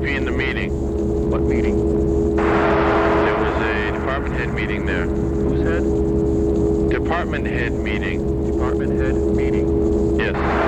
Be in the meeting. What meeting? There was a department head meeting there. Whose head? Department head meeting. Department head meeting? Yes.